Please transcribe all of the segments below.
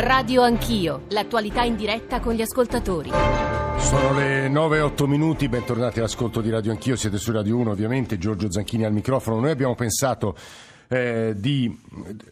Radio Anch'io, l'attualità in diretta con gli ascoltatori. Sono le 9-8 minuti, bentornati all'ascolto di Radio Anch'io, siete su Radio 1 ovviamente, Giorgio Zanchini al microfono. Noi abbiamo pensato eh, di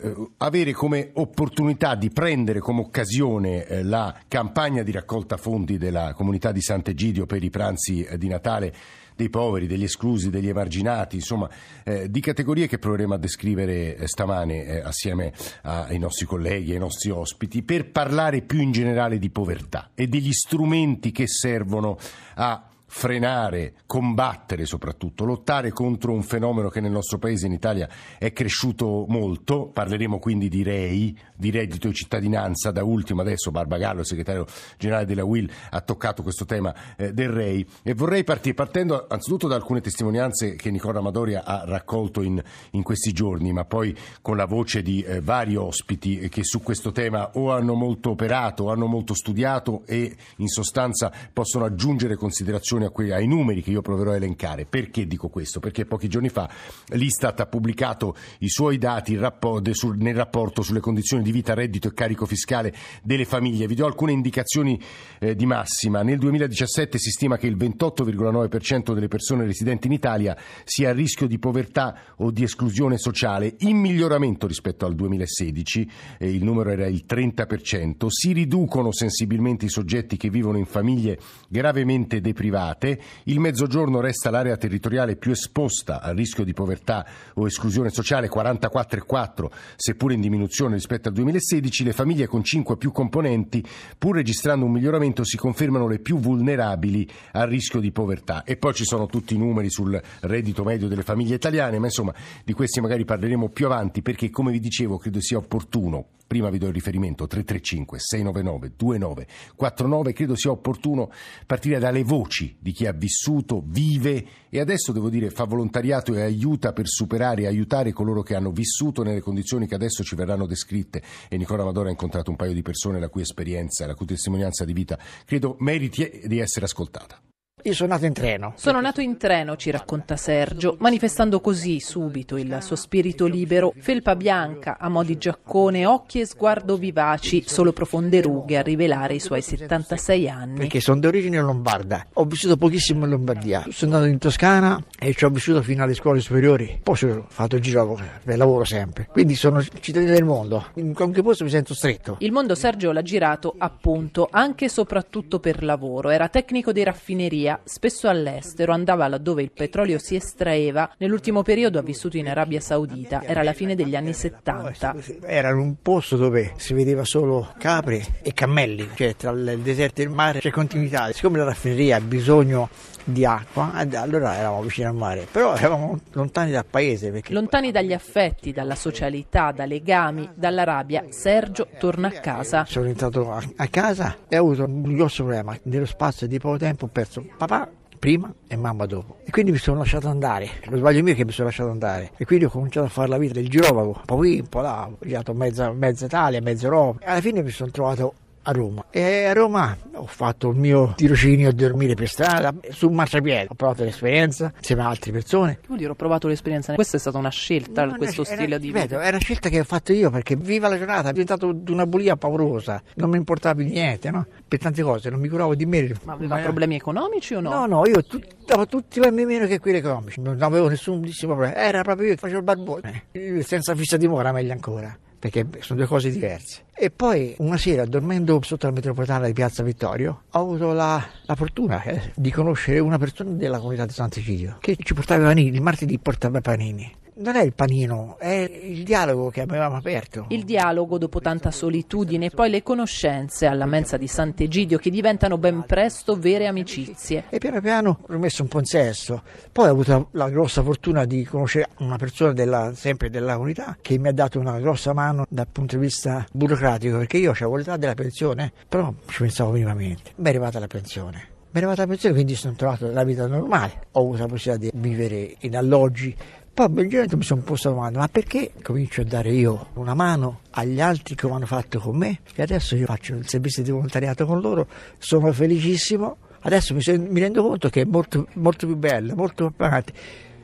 eh, avere come opportunità di prendere come occasione eh, la campagna di raccolta fondi della comunità di Sant'Egidio per i pranzi eh, di Natale dei poveri, degli esclusi, degli emarginati, insomma, eh, di categorie che proveremo a descrivere eh, stamane eh, assieme ai nostri colleghi, ai nostri ospiti, per parlare più in generale di povertà e degli strumenti che servono a frenare, combattere soprattutto, lottare contro un fenomeno che nel nostro paese, in Italia, è cresciuto molto. Parleremo quindi di REI, di reddito di cittadinanza. Da ultimo adesso Barbagallo, segretario generale della WIL, ha toccato questo tema eh, del REI. E vorrei partire partendo anzitutto da alcune testimonianze che Nicola Amadoria ha raccolto in, in questi giorni, ma poi con la voce di eh, vari ospiti che su questo tema o hanno molto operato o hanno molto studiato e in sostanza possono aggiungere considerazioni attenzione que- ai numeri che io proverò a elencare. Perché dico questo? Perché pochi giorni fa l'Istat ha pubblicato i suoi dati nel rapporto sulle condizioni di vita, reddito e carico fiscale delle famiglie. Vi do alcune indicazioni eh, di massima. Nel 2017 si stima che il 28,9% delle persone residenti in Italia sia a rischio di povertà o di esclusione sociale, in miglioramento rispetto al 2016, eh, il numero era il 30%. Si riducono sensibilmente i soggetti che vivono in famiglie gravemente deprivate state, il Mezzogiorno resta l'area territoriale più esposta al rischio di povertà o esclusione sociale, 44,4, seppur in diminuzione rispetto al 2016, le famiglie con 5 più componenti, pur registrando un miglioramento, si confermano le più vulnerabili al rischio di povertà. E poi ci sono tutti i numeri sul reddito medio delle famiglie italiane, ma insomma di questi magari parleremo più avanti perché, come vi dicevo, credo sia opportuno Prima vi do il riferimento 335 699 2949. Credo sia opportuno partire dalle voci di chi ha vissuto, vive e adesso devo dire fa volontariato e aiuta per superare e aiutare coloro che hanno vissuto nelle condizioni che adesso ci verranno descritte. E Nicola Amadore ha incontrato un paio di persone la cui esperienza, la cui testimonianza di vita credo meriti di essere ascoltata. Io sono nato in treno. Sono nato in treno, ci racconta Sergio, manifestando così subito il suo spirito libero, felpa bianca, a mo' di giaccone, occhi e sguardo vivaci, solo profonde rughe a rivelare i suoi 76 anni. Perché sono di origine lombarda, ho vissuto pochissimo in Lombardia, sono andato in Toscana e ci ho vissuto fino alle scuole superiori, poi ho fatto il giro per lavoro sempre, quindi sono cittadino del mondo, in qualche posto mi sento stretto. Il mondo Sergio l'ha girato appunto anche e soprattutto per lavoro, era tecnico di raffineria spesso all'estero, andava laddove il petrolio si estraeva. Nell'ultimo periodo ha vissuto in Arabia Saudita, era la fine degli anni 70. Era un posto dove si vedeva solo capre e cammelli, cioè tra il deserto e il mare c'è continuità. Siccome la raffineria ha bisogno di acqua, allora eravamo vicino al mare, però eravamo lontani dal paese. Perché... Lontani dagli affetti, dalla socialità, dai legami, dall'Arabia, Sergio torna a casa. Sono entrato a casa e ho avuto un grosso problema. Nello spazio di poco tempo ho perso papà prima e mamma dopo. E quindi mi sono lasciato andare. Lo sbaglio mio è che mi sono lasciato andare. E quindi ho cominciato a fare la vita del girovago, un po' qui, un po' là, ho girato mezza, mezza Italia, mezza Europa. E alla fine mi sono trovato a Roma. E a Roma ho fatto il mio tirocinio a dormire per strada, sul marciapiede. Ho provato l'esperienza insieme a altre persone. Che vuol dire ho provato l'esperienza? Questa è stata una scelta, no, questo era, stile di vita? È una scelta che ho fatto io perché viva la giornata, è diventato una bulia paurosa. Non mi importava più niente, no? Per tante cose, non mi curavo di me. Ma aveva Ma problemi economici o no? No, no, io tu, davo tutti i meno che quelli economici. Non avevo nessun problema. Era proprio io che facevo il barbone. Senza fissa dimora meglio ancora perché sono due cose diverse. E poi una sera, dormendo sotto la metropolitana di Piazza Vittorio, ho avuto la, la fortuna eh, di conoscere una persona della comunità di Sant'Egidio che ci portava i panini, il martedì portava i panini non è il panino, è il dialogo che avevamo aperto. Il dialogo dopo tanta solitudine, poi le conoscenze alla mensa di Sant'Egidio che diventano ben presto vere amicizie. E piano piano ho messo un po' in sesto. Poi ho avuto la grossa fortuna di conoscere una persona della, sempre della comunità che mi ha dato una grossa mano dal punto di vista burocratico, perché io avevo l'età della pensione, però ci pensavo minimamente. Mi è arrivata la pensione. Mi è arrivata la pensione, quindi sono trovato la vita normale. Ho avuto la possibilità di vivere in alloggi poi benissimo mi sono posto la domanda, ma perché comincio a dare io una mano agli altri come hanno fatto con me? E adesso io faccio il servizio di volontariato con loro, sono felicissimo. Adesso mi, mi rendo conto che è molto, molto più bello, molto più pagante.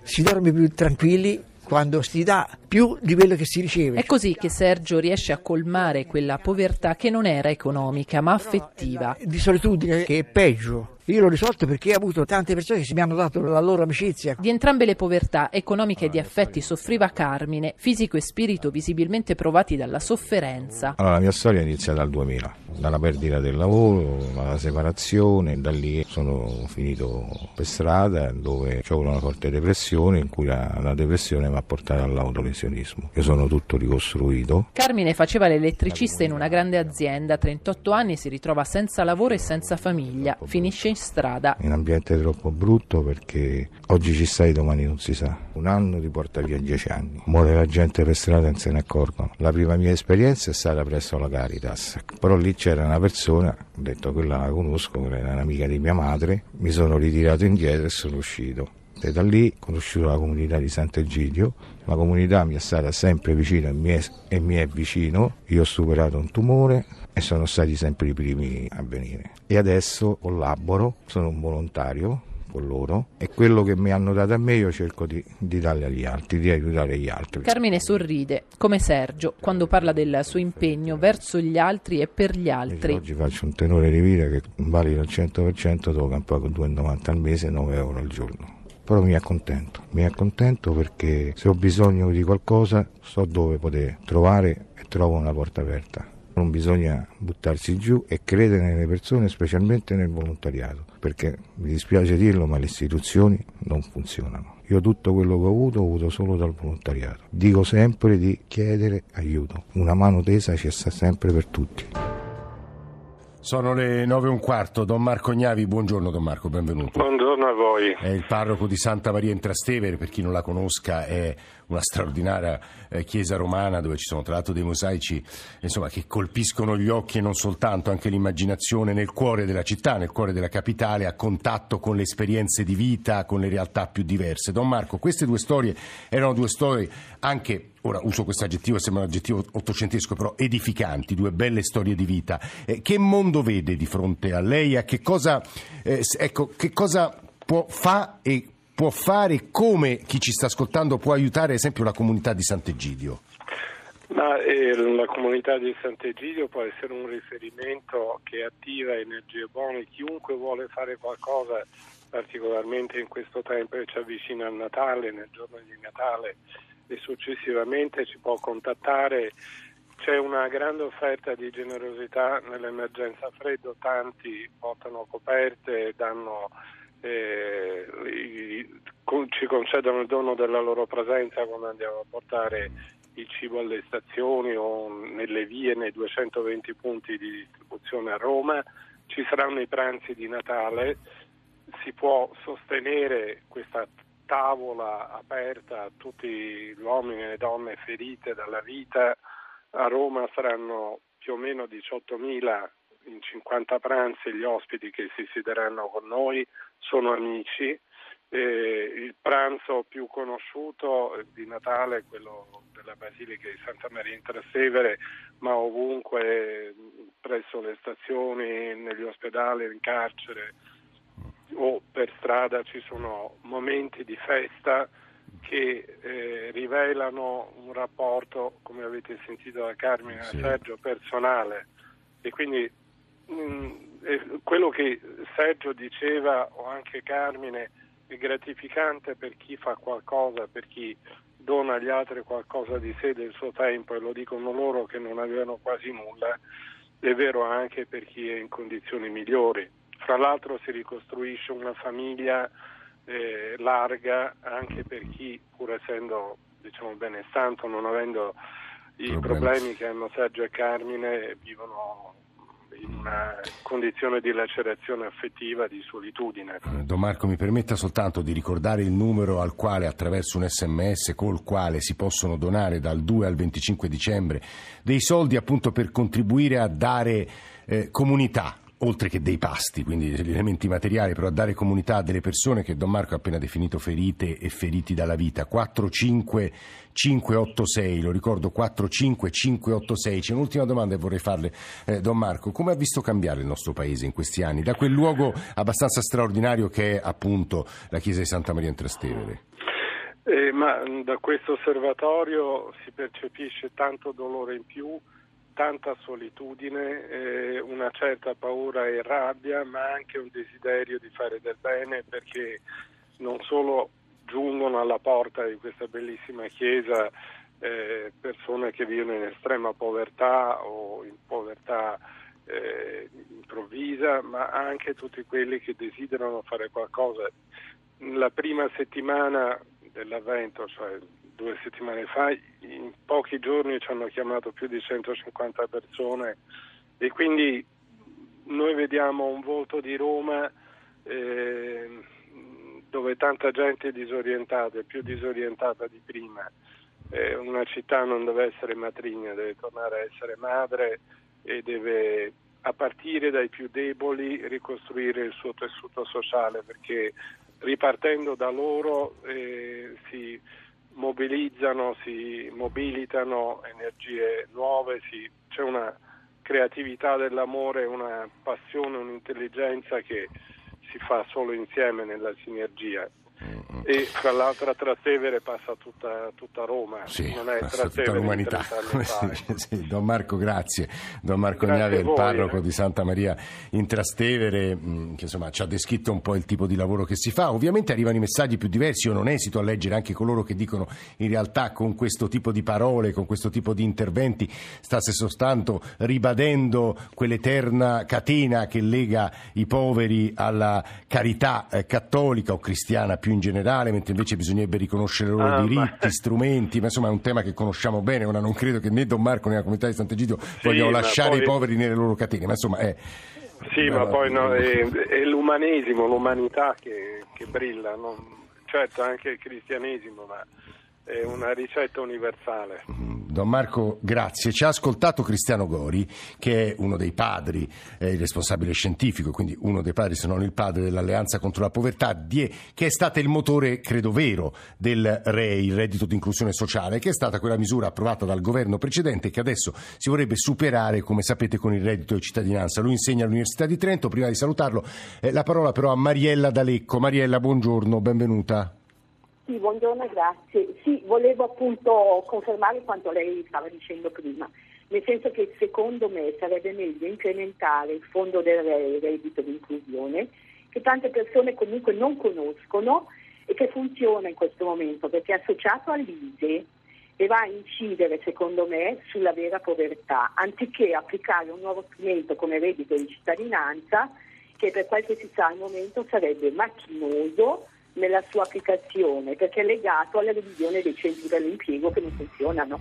Si dorme più tranquilli quando si dà più di quello che si riceve. È così che Sergio riesce a colmare quella povertà che non era economica ma affettiva. Di solitudine che è peggio. Io l'ho risolto perché ho avuto tante persone che mi hanno dato la loro amicizia. Di entrambe le povertà, economiche e di affetti, soffriva Carmine, fisico e spirito visibilmente provati dalla sofferenza. Allora, la mia storia è iniziata dal 2000, dalla perdita del lavoro, dalla separazione, da lì sono finito per strada dove ho avuto una forte depressione in cui la, la depressione mi ha portato all'autolesionismo. Io sono tutto ricostruito. Carmine faceva l'elettricista in una grande azienda, 38 anni, si ritrova senza lavoro e senza famiglia, finisce in strada. In un ambiente troppo brutto perché oggi ci stai, domani non si sa. Un anno ti porta via dieci anni. Muore la gente per strada e non se ne accorgono. La prima mia esperienza è stata presso la Caritas, però lì c'era una persona, ho detto quella la conosco, era un'amica di mia madre, mi sono ritirato indietro e sono uscito. E da lì ho conosciuto la comunità di Sant'Egidio, la comunità mi è stata sempre vicina e mi è, e mi è vicino, io ho superato un tumore e sono stati sempre i primi a venire. E adesso collaboro, sono un volontario con loro e quello che mi hanno dato a me io cerco di, di darle agli altri, di aiutare gli altri. Carmine sorride, come Sergio, quando parla del suo impegno verso gli altri e per gli altri. Oggi faccio un tenore di vita che valido al 100%, devo campare con 2,90 al mese, 9 euro al giorno però mi accontento, mi accontento perché se ho bisogno di qualcosa so dove poter trovare e trovo una porta aperta. Non bisogna buttarsi giù e credere nelle persone, specialmente nel volontariato, perché mi dispiace dirlo, ma le istituzioni non funzionano. Io tutto quello che ho avuto ho avuto solo dal volontariato. Dico sempre di chiedere aiuto. Una mano tesa sta sempre per tutti. Sono le nove e un quarto. Don Marco Gnavi, buongiorno Don Marco, benvenuto. Buongiorno a voi. È il parroco di Santa Maria in Trastevere, per chi non la conosca è una straordinaria eh, chiesa romana dove ci sono tra l'altro dei mosaici insomma, che colpiscono gli occhi e non soltanto, anche l'immaginazione nel cuore della città, nel cuore della capitale, a contatto con le esperienze di vita, con le realtà più diverse. Don Marco, queste due storie erano due storie anche ora uso questo aggettivo, sembra un aggettivo ottocentesco, però edificanti, due belle storie di vita. Eh, che mondo vede di fronte a lei? A che cosa, eh, ecco, che cosa può fa e può fare, come chi ci sta ascoltando può aiutare, ad esempio, la comunità di Sant'Egidio? Ma, eh, la comunità di Sant'Egidio può essere un riferimento che attiva energie buone. Chiunque vuole fare qualcosa, particolarmente in questo tempo che ci avvicina al Natale, nel giorno di Natale e successivamente ci può contattare. C'è una grande offerta di generosità nell'emergenza freddo, tanti portano coperte, danno eh, ci concedono il dono della loro presenza quando andiamo a portare il cibo alle stazioni o nelle vie, nei 220 punti di distribuzione a Roma. Ci saranno i pranzi di Natale, si può sostenere questa tavola aperta a tutti gli uomini e le donne ferite dalla vita. A Roma saranno più o meno 18.000 in 50 pranzi gli ospiti che si siederanno con noi sono amici. Eh, il pranzo più conosciuto di Natale è quello della Basilica di Santa Maria in Trastevere, ma ovunque presso le stazioni, negli ospedali, in carcere o per strada ci sono momenti di festa che eh, rivelano un rapporto, come avete sentito da Carmine e sì. Sergio, personale e quindi Mm, quello che Sergio diceva o anche Carmine è gratificante per chi fa qualcosa, per chi dona agli altri qualcosa di sé del suo tempo e lo dicono loro che non avevano quasi nulla, è vero anche per chi è in condizioni migliori. Fra l'altro si ricostruisce una famiglia eh, larga anche per chi, pur essendo diciamo, benestanto, non avendo i problemi. problemi che hanno Sergio e Carmine, vivono in una condizione di lacerazione affettiva, di solitudine. Eh, Don Marco, mi permetta soltanto di ricordare il numero al quale attraverso un sms col quale si possono donare dal 2 al 25 dicembre dei soldi appunto per contribuire a dare eh, comunità oltre che dei pasti, quindi degli elementi materiali, però a dare comunità a delle persone che Don Marco ha appena definito ferite e feriti dalla vita. 45586, lo ricordo 45586. C'è un'ultima domanda che vorrei farle, eh, Don Marco. Come ha visto cambiare il nostro paese in questi anni, da quel luogo abbastanza straordinario che è appunto la chiesa di Santa Maria in Trastevere? Eh, ma da questo osservatorio si percepisce tanto dolore in più, tanta solitudine, eh, una certa paura e rabbia, ma anche un desiderio di fare del bene perché non solo giungono alla porta di questa bellissima chiesa eh, persone che vivono in estrema povertà o in povertà eh, improvvisa, ma anche tutti quelli che desiderano fare qualcosa. La prima settimana dell'avvento, cioè due settimane fa, in pochi giorni ci hanno chiamato più di 150 persone e quindi noi vediamo un volto di Roma eh, dove tanta gente è disorientata, è più disorientata di prima. Eh, una città non deve essere matrigna, deve tornare a essere madre e deve a partire dai più deboli ricostruire il suo tessuto sociale perché ripartendo da loro eh, si mobilizzano, si mobilitano energie nuove, si, c'è una creatività dell'amore, una passione, un'intelligenza che si fa solo insieme nella sinergia. E fra l'altro a Trastevere passa tutta, tutta Roma, sì, non è tutta l'umanità. sì. Don Marco, grazie. Don Marco Gnave, il parroco eh. di Santa Maria in Trastevere, mm, che insomma ci ha descritto un po' il tipo di lavoro che si fa. Ovviamente arrivano i messaggi più diversi, io non esito a leggere anche coloro che dicono in realtà con questo tipo di parole, con questo tipo di interventi, stasse soltanto ribadendo quell'eterna catena che lega i poveri alla carità eh, cattolica o cristiana più in generale, mentre invece bisognerebbe riconoscere i loro Ah, diritti, ma- strumenti, ma insomma è un tema che conosciamo bene, ora non credo che né Don Marco né la comunità di Sant'Egidio vogliano ma lasciare poi- i poveri nelle loro catene, ma insomma è... Sì, ma poi no, è, è l'umanesimo, l'umanità che, che brilla, non- certo anche il cristianesimo, ma è una ricetta universale. Don Marco, grazie. Ci ha ascoltato Cristiano Gori, che è uno dei padri, è il responsabile scientifico, quindi uno dei padri, se non il padre dell'Alleanza contro la povertà, che è stata il motore, credo vero, del REI, il reddito di inclusione sociale, che è stata quella misura approvata dal governo precedente che adesso si vorrebbe superare, come sapete, con il reddito di cittadinanza. Lui insegna all'Università di Trento. Prima di salutarlo, eh, la parola però a Mariella D'Alecco. Mariella, buongiorno, benvenuta. Sì, buongiorno, grazie. Sì, volevo appunto confermare quanto lei stava dicendo prima, nel senso che secondo me sarebbe meglio incrementare il fondo del reddito di inclusione, che tante persone comunque non conoscono e che funziona in questo momento perché è associato all'ISE e va a incidere, secondo me, sulla vera povertà, anziché applicare un nuovo strumento come reddito di cittadinanza, che per quel che si sa al momento sarebbe macchinoso nella sua applicazione perché è legato alla revisione dei centri per l'impiego che non funzionano.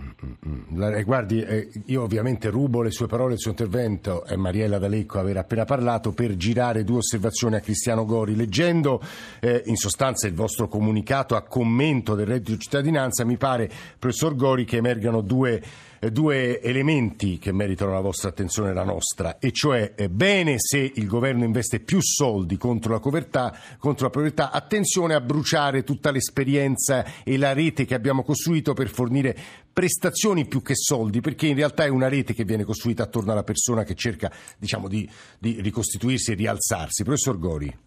Eh, Guardi, eh, io ovviamente rubo le sue parole, il suo intervento, e Mariella D'Alecco aver appena parlato, per girare due osservazioni a Cristiano Gori. Leggendo eh, in sostanza il vostro comunicato a commento del reddito di cittadinanza, mi pare, professor Gori, che emergano due, due elementi che meritano la vostra attenzione e la nostra, e cioè eh, bene se il governo investe più soldi contro la povertà, contro la povertà, attenzione a bruciare tutta l'esperienza e la rete che abbiamo costruito per fornire prestazioni più che soldi, perché in realtà è una rete che viene costruita attorno alla persona che cerca diciamo, di, di ricostituirsi e rialzarsi. Professor Gori.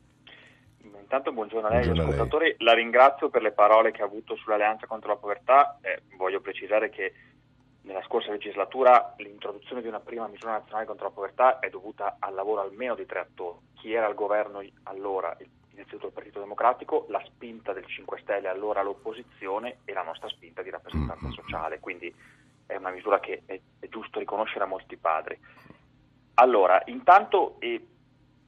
Intanto buongiorno a lei, Buongiorno a lei. ascoltatori, la ringrazio per le parole che ha avuto sull'Alleanza contro la povertà. Eh, voglio precisare che nella scorsa legislatura l'introduzione di una prima misura nazionale contro la povertà è dovuta al lavoro almeno di tre attori. Chi era al governo allora, innanzitutto il Partito Democratico, la spinta del 5 Stelle allora all'opposizione e la nostra spinta di rappresentanza sociale. Quindi è una misura che è, è giusto riconoscere a molti padri. Allora, intanto eh,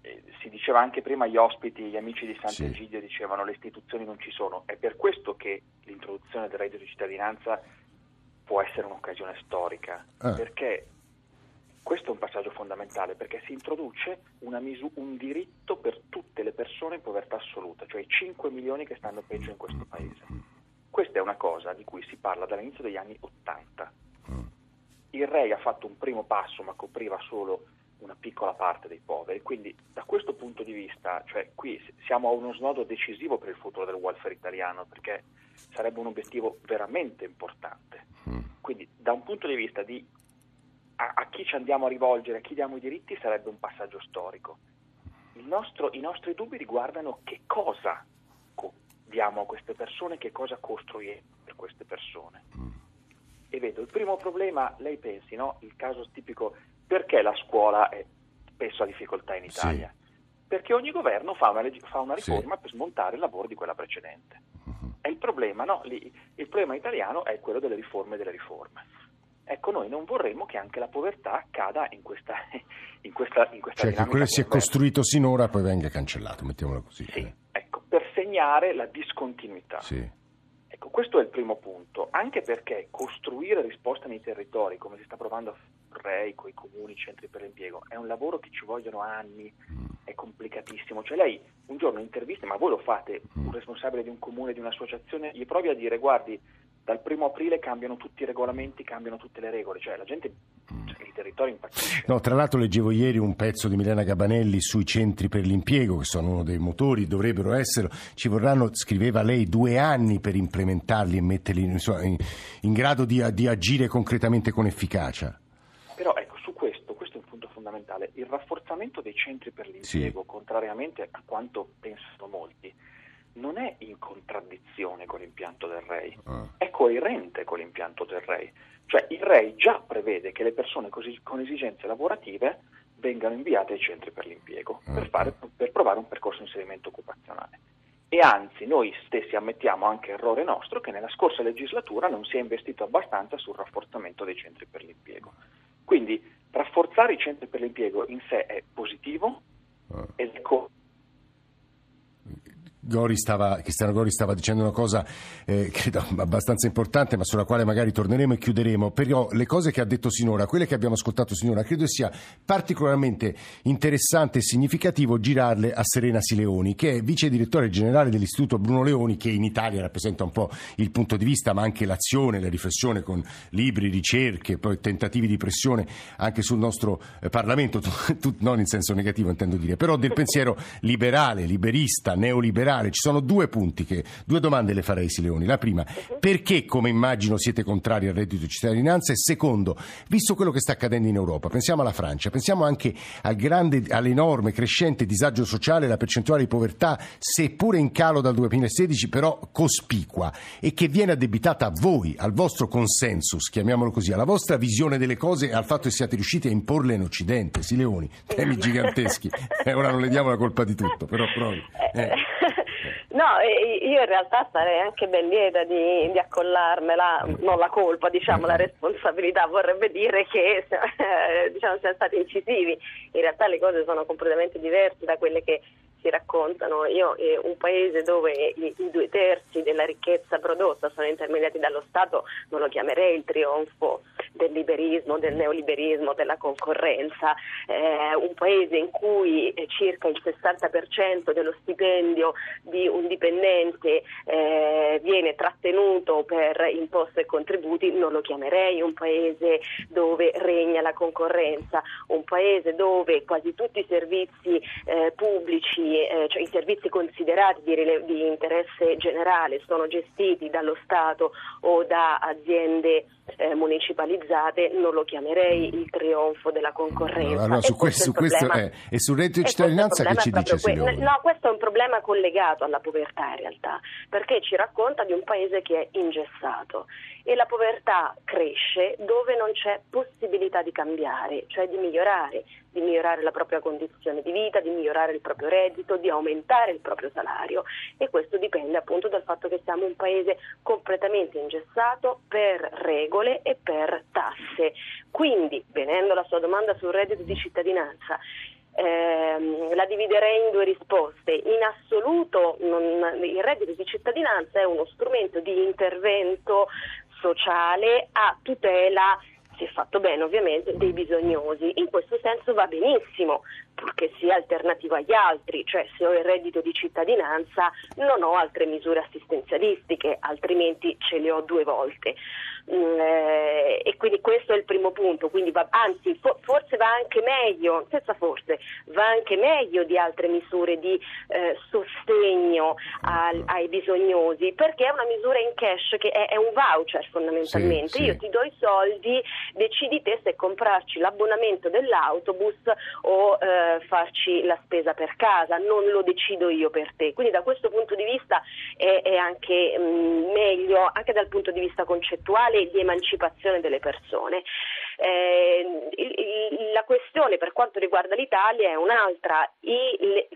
eh, si diceva anche prima gli ospiti, gli amici di Sant'Egidio dicevano le istituzioni non ci sono. È per questo che l'introduzione del reddito di cittadinanza può essere un'occasione storica, Ah. perché questo è un passaggio fondamentale, perché si introduce una misu- un diritto per tutte le persone in povertà assoluta, cioè i 5 milioni che stanno peggio in questo paese. Questa è una cosa di cui si parla dall'inizio degli anni 80. Il REI ha fatto un primo passo, ma copriva solo una piccola parte dei poveri. Quindi, da questo punto di vista, cioè, qui siamo a uno snodo decisivo per il futuro del welfare italiano, perché sarebbe un obiettivo veramente importante. Quindi, da un punto di vista di a, a chi ci andiamo a rivolgere, a chi diamo i diritti, sarebbe un passaggio storico. Il nostro- I nostri dubbi riguardano che cosa co- diamo a queste persone, che cosa costruiamo per queste persone. E vedo il primo problema, lei pensi, no? Il caso tipico, perché la scuola è spesso a difficoltà in Italia? Sì. Perché ogni governo fa una, leg- fa una riforma Sì. per smontare il lavoro di quella precedente. E il problema, no? Il problema italiano è quello delle riforme delle riforme. Ecco, noi non vorremmo che anche la povertà cada in questa, in questa, in questa Cioè che quello che si è costruito sinora poi venga cancellato, mettiamola così. Sì, ecco, per segnare la discontinuità. Sì. Ecco, questo è il primo punto, anche perché costruire risposte nei territori, come si sta provando a fare con i comuni, i centri per l'impiego, è un lavoro che ci vogliono anni, è complicatissimo. Cioè lei un giorno intervista, ma voi lo fate, un responsabile di un comune, di un'associazione, gli provi a dire guardi, dal primo aprile cambiano tutti i regolamenti, cambiano tutte le regole, cioè la gente, territorio impazzisce. No, tra l'altro leggevo ieri un pezzo di Milena Gabanelli sui centri per l'impiego, che sono uno dei motori, dovrebbero esserlo. Ci vorranno, scriveva lei, due anni per implementarli e metterli insomma, in, in grado di, di agire concretamente con efficacia. Però ecco, su questo, questo è un punto fondamentale, il rafforzamento dei centri per l'impiego, contrariamente a quanto pensano molti, non è in contraddizione con l'impianto del REI, Ah. è coerente con l'impianto del REI. Cioè il REI già prevede che le persone così- con esigenze lavorative vengano inviate ai centri per l'impiego Ah, per, fare- per provare un percorso di inserimento occupazionale. E anzi, noi stessi ammettiamo anche errore nostro che nella scorsa legislatura non si è investito abbastanza sul rafforzamento dei centri per l'impiego. Quindi rafforzare i centri per l'impiego in sé è positivo Ah. ed è co- Gori stava, Cristiano Gori stava dicendo una cosa eh, credo abbastanza importante, ma sulla quale magari torneremo e chiuderemo. Però le cose che ha detto sinora, quelle che abbiamo ascoltato sinora, credo sia particolarmente interessante e significativo girarle a Serena Sileoni, che è vice direttore generale dell'Istituto Bruno Leoni, che in Italia rappresenta un po' il punto di vista, ma anche l'azione, la riflessione con libri, ricerche, poi tentativi di pressione anche sul nostro eh, Parlamento, tu- tu- non in senso negativo intendo dire, però del pensiero liberale, liberista, neoliberale. Ci sono due punti, che, due domande le farei Sileoni. La prima, perché come immagino siete contrari al reddito di cittadinanza? E secondo, visto quello che sta accadendo in Europa, pensiamo alla Francia, pensiamo anche al grande, all'enorme crescente disagio sociale, la percentuale di povertà, seppure in calo dal 2016, però cospicua e che viene addebitata a voi, al vostro consensus, chiamiamolo così, alla vostra visione delle cose e al fatto che siate riusciti a imporle in Occidente. Sileoni, temi giganteschi. Eh, ora non le diamo la colpa di tutto, però provi. Eh. No, io in realtà sarei anche ben lieta di, di accollarmela, non la colpa, diciamo, la responsabilità vorrebbe dire che eh, diciamo, siamo stati incisivi. In realtà le cose sono completamente diverse da quelle che si raccontano. Io, eh, un paese dove i, i due terzi della ricchezza prodotta sono intermediati dallo Stato, non lo chiamerei il trionfo del liberismo, del neoliberismo, della concorrenza, eh, un paese in cui eh, circa il 60% dello stipendio di un dipendente eh, viene trattenuto per imposte e contributi, non lo chiamerei un paese dove regna la concorrenza, un paese dove quasi tutti i servizi eh, pubblici, eh, cioè i servizi considerati di, rile- di interesse generale sono gestiti dallo Stato o da aziende eh, municipalizzate, non lo chiamerei il trionfo della concorrenza. Allora, su questo il questo problema. è. E sul reddito di cittadinanza che ci dice que- Sileoni? No, questo è un problema collegato alla povertà in realtà, perché ci racconta di un paese che è ingessato e la povertà cresce dove non c'è possibilità di cambiare, cioè di migliorare, di migliorare la propria condizione di vita, di migliorare il proprio reddito, di aumentare il proprio salario e questo dipende appunto dal fatto che siamo un paese completamente ingessato per regole e per tasse. Quindi, venendo alla sua domanda sul reddito di cittadinanza, ehm, la dividerei in due risposte. In assoluto non- il reddito di cittadinanza è uno strumento di intervento sociale a tutela se fatto bene ovviamente, dei bisognosi. In questo senso va benissimo, purché sia alternativa agli altri, cioè se ho il reddito di cittadinanza non ho altre misure assistenzialistiche, altrimenti ce le ho due volte. Mm, eh, e quindi questo è il primo punto, quindi va- anzi fo- forse va anche meglio, senza forse, va anche meglio di altre misure di eh, sostegno al- ai bisognosi, perché è una misura in cash che è, è un voucher fondamentalmente. Sì, sì. Io ti do i soldi decidi te se comprarci l'abbonamento dell'autobus o eh, farci la spesa per casa, non lo decido io per te. Quindi da questo punto di vista è, è anche mh, mm, meglio, anche dal punto di vista concettuale e di emancipazione delle persone. Eh, la questione per quanto riguarda l'Italia è un'altra, I, le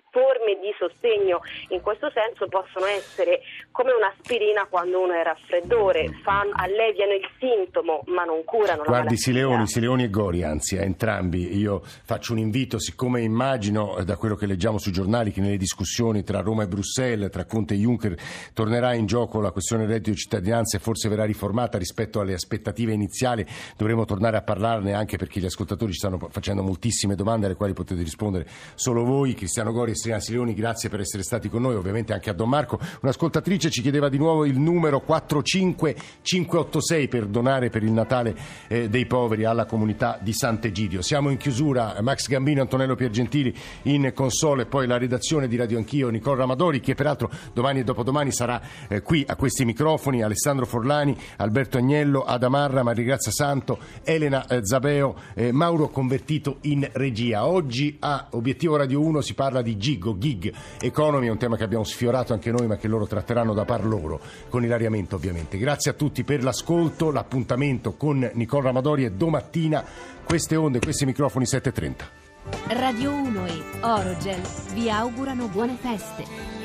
forme di sostegno. In questo senso possono essere come un'aspirina quando uno è raffreddore, fanno, alleviano il sintomo ma non curano Guardi. Sileoni, Sileoni e Gori, anzi a entrambi, io faccio un invito, siccome immagino eh, da quello che leggiamo sui giornali che nelle discussioni tra Roma e Bruxelles, tra Conte e Juncker, tornerà in gioco la questione reddito di cittadinanza e forse verrà riformata rispetto alle aspettative iniziali, dovremo tornare a parlarne anche perché gli ascoltatori ci stanno facendo moltissime domande alle quali potete rispondere. Solo voi. Cristiano Gori e Serena Sileoni, grazie per essere stati con noi, ovviamente anche a Don Marco. Un'ascoltatrice ci chiedeva di nuovo il numero 45586 per donare per il Natale eh, dei poveri alla comunità di Sant'Egidio. Siamo in chiusura, Max Gambino, Antonello Piergentili in console poi la redazione di Radio Anch'io, Nicola Ramadori che peraltro domani e dopodomani sarà eh, qui a questi microfoni, Alessandro Forlani, Alberto Agnello, Adamarra, Marigrazia Santo, Elena eh, Zabeo, eh, Mauro Convertito in regia. Oggi a Obiettivo Radio 1 si parla di gig gig economy, è un tema che abbiamo sfiorato anche noi ma che loro tratteranno da par loro, con ilariamento ovviamente. Grazie a tutti per l'ascolto, l'appuntamento con Nicola Ramadori è domattina, queste onde, questi microfoni 7.30. Radio 1 e Orogel vi augurano buone feste.